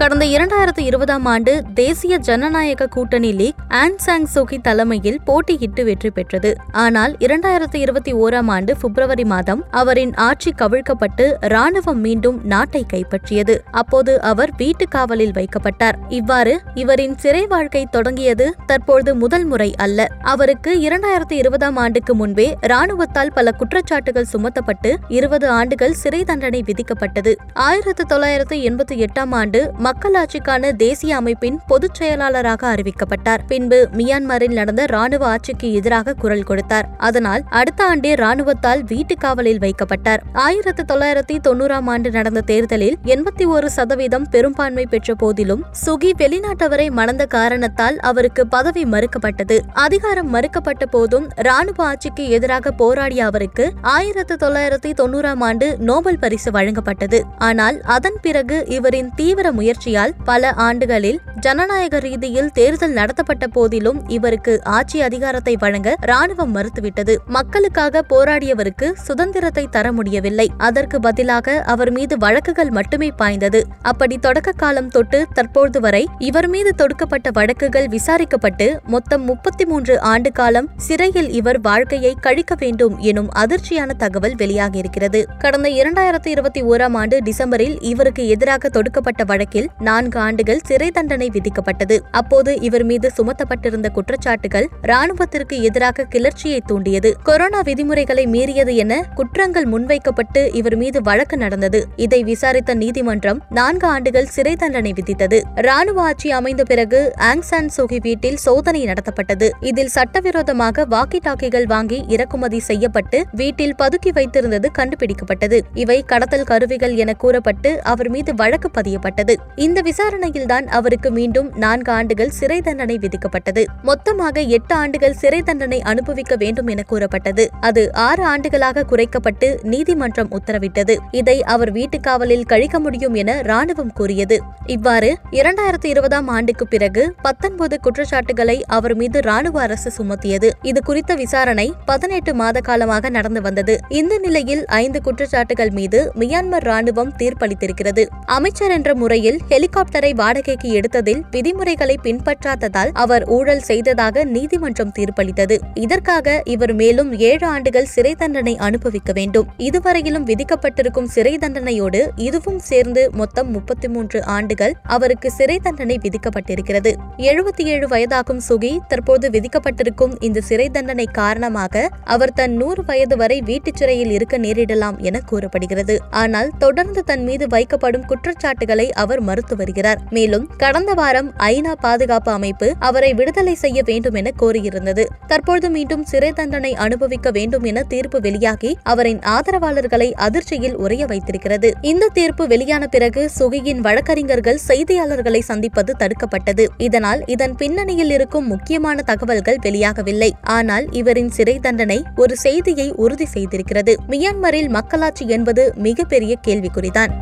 கடந்த இரண்டாயிரத்து இருபதாம் ஆண்டு தேசிய ஜனநாயக கூட்டணி லீக் ஆன் சாங் சோகி தலைமையில் போட்டியிட்டு வெற்றி பெற்றது. ஆனால் இரண்டாயிரத்து இருபத்தி ஓராம் ஆண்டு பிப்ரவரி மாதம் அவரின் ஆட்சி கவிழ்க்கப்பட்டு ராணுவம் மீண்டும் நாட்டை கைப்பற்றியது. அப்போது அவர் வீட்டு காவலில் வைக்கப்பட்டார். இவ்வாறு இவரின் சிறை வாழ்க்கை தொடங்கியது தற்போது முதல் முறை அல்ல. அவருக்கு இரண்டாயிரத்து இருபதாம் ஆண்டுக்கு முன்பே ராணுவத்தால் பல குற்றச்சாட்டுகள் சுமத்தப்பட்டு இருபது ஆண்டுகள் சிறை தண்டனை விதிக்கப்பட்டது. ஆயிரத்து தொள்ளாயிரத்து எண்பத்தி எட்டாம் ஆண்டு மக்களாட்சிக்கான தேசிய அமைப்பின் பொதுச் செயலாளராக அறிவிக்கப்பட்டார். பின்பு மியான்மரில் நடந்த ராணுவ ஆட்சிக்கு எதிராக குரல் கொடுத்தார். அதனால் அடுத்த ஆண்டே ராணுவத்தால் வீட்டு காவலில் வைக்கப்பட்டார். ஆயிரத்தி தொள்ளாயிரத்தி தொண்ணூறாம் ஆண்டு நடந்த தேர்தலில் எண்பத்தி ஒரு சதவீதம் பெரும்பான்மை பெற்ற போதிலும் சுகி வெளிநாட்டவரை மணந்த காரணத்தால் அவருக்கு பதவி மறுக்கப்பட்டது. அதிகாரம் மறுக்கப்பட்ட போதும் ராணுவ ஆட்சிக்கு எதிராக போராடிய அவருக்கு ஆயிரத்தி தொள்ளாயிரத்தி தொண்ணூறாம் ஆண்டு நோபல் பரிசு வழங்கப்பட்டது. ஆனால் அதன் பிறகு இவரின் தீவிர முயற்சி முயற்சியால் பல ஆண்டுகளில் ஜனநாயக ரீதியில் தேர்தல் நடத்தப்பட்ட போதிலும் இவருக்கு ஆட்சி அதிகாரத்தை வழங்க ராணுவம் மறுத்துவிட்டது. மக்களுக்காக போராடியவருக்கு சுதந்திரத்தை தர முடியவில்லை. அதற்கு பதிலாக அவர் மீது வழக்குகள் மட்டுமே பாய்ந்தது. அப்படி தொடக்க காலம் தொட்டு தற்போது வரை இவர் மீது தொடுக்கப்பட்ட வழக்குகள் விசாரிக்கப்பட்டு மொத்தம் முப்பத்தி மூன்று ஆண்டு காலம் சிறையில் இவர் வாழ்க்கையை கழிக்க வேண்டும் எனும் அதிர்ச்சியான தகவல் வெளியாகியிருக்கிறது. கடந்த இரண்டாயிரத்தி இருபத்தி ஓராம் ஆண்டு டிசம்பரில் இவருக்கு எதிராக தொடுக்கப்பட்ட வழக்கில் நான்கு ஆண்டுகள் சிறை தண்டனை விதிக்கப்பட்டது. அப்போது இவர் மீது சுமத்தப்பட்டிருந்த குற்றச்சாட்டுகள் ராணுவத்திற்கு எதிராக கிளர்ச்சியை தூண்டியது. கொரோனா விதிமுறைகளை மீறியது என குற்றங்கள் முன்வைக்கப்பட்டு இவர் மீது வழக்கு நடந்தது. இதை விசாரித்த நீதிமன்றம் நான்கு ஆண்டுகள் சிறை தண்டனை விதித்தது. ராணுவ ஆட்சி அமைந்த பிறகு ஆங்சான் சோகி வீட்டில் சோதனை நடத்தப்பட்டது. இதில் சட்டவிரோதமாக வாக்கி டாக்கிகள் வாங்கி இறக்குமதி செய்யப்பட்டு வீட்டில் பதுக்கி வைத்திருந்தது கண்டுபிடிக்கப்பட்டது. இவை கடத்தல் கருவிகள் என கூறப்பட்டு அவர் மீது வழக்கு பதியப்பட்டது. இந்த விசாரணையில்தான் அவருக்கு மீண்டும் நான்கு ஆண்டுகள் சிறை தண்டனை விதிக்கப்பட்டது. மொத்தமாக எட்டு ஆண்டுகள் சிறை தண்டனை அனுபவிக்க வேண்டும் என கூறப்பட்டது. அது ஆறு ஆண்டுகளாக குறைக்கப்பட்டு நீதிமன்றம் உத்தரவிட்டது. இதை அவர் வீட்டு காவலில் கழிக்க முடியும் என ராணுவம் கூறியது. இவ்வாறு இரண்டாயிரத்தி இருபதாம் ஆண்டுக்கு பிறகு பத்தொன்பது குற்றச்சாட்டுகளை அவர் மீது ராணுவ அரசு சுமத்தியது. இது குறித்த விசாரணை பதினெட்டு மாத காலமாக நடந்து வந்தது. இந்த நிலையில் ஐந்து குற்றச்சாட்டுகள் மீது மியான்மர் ராணுவம் தீர்ப்பளித்திருக்கிறது. அமைச்சர் என்ற முறையில் ஹெலிகாப்டரை வாடகைக்கு எடுத்ததில் விதிமுறைகளை பின்பற்றாததால் அவர் ஊழல் செய்ததாக நீதிமன்றம் தீர்ப்பளித்தது. இதற்காக இவர் மேலும் ஏழு ஆண்டுகள் சிறை தண்டனை அனுபவிக்க வேண்டும். இதுவரையிலும் விதிக்கப்பட்டிருக்கும் சிறை தண்டனையோடு இதுவும் சேர்ந்து மொத்தம் முப்பத்தி மூன்று ஆண்டுகள் அவருக்கு சிறை தண்டனை விதிக்கப்பட்டிருக்கிறது. எழுபத்தி ஏழு வயதாகும் சுகி தற்போது விதிக்கப்பட்டிருக்கும் இந்த சிறை தண்டனை காரணமாக அவர் தன் நூறு வயது வரை வீட்டுச் சிறையில் இருக்க நேரிடலாம் என கூறப்படுகிறது. ஆனால் தொடர்ந்து தன் மீது வைக்கப்படும் குற்றச்சாட்டுகளை அவர் மறு மறுத்து வருகிறார். மேலும் கடந்த வாரம் ஐநா பாதுகாப்பு அமைப்பு அவரை விடுதலை செய்ய வேண்டும் என கோரியிருந்தது. தற்பொழுது மீண்டும் சிறை தண்டனை அனுபவிக்க வேண்டும் என தீர்ப்பு வெளியாகி அவரின் ஆதரவாளர்களை அதிர்ச்சியில் உரைய வைத்திருக்கிறது. இந்த தீர்ப்பு வெளியான பிறகு சுகியின் வழக்கறிஞர்கள் செய்தியாளர்களை சந்திப்பது தடுக்கப்பட்டது. இதனால் இதன் பின்னணியில் இருக்கும் முக்கியமான தகவல்கள் வெளியாகவில்லை. ஆனால் இவரின் சிறை தண்டனை ஒரு செய்தியை உறுதி செய்திருக்கிறது. மியான்மரில் மக்களாட்சி என்பது மிகப்பெரிய கேள்விக்குறிதான்.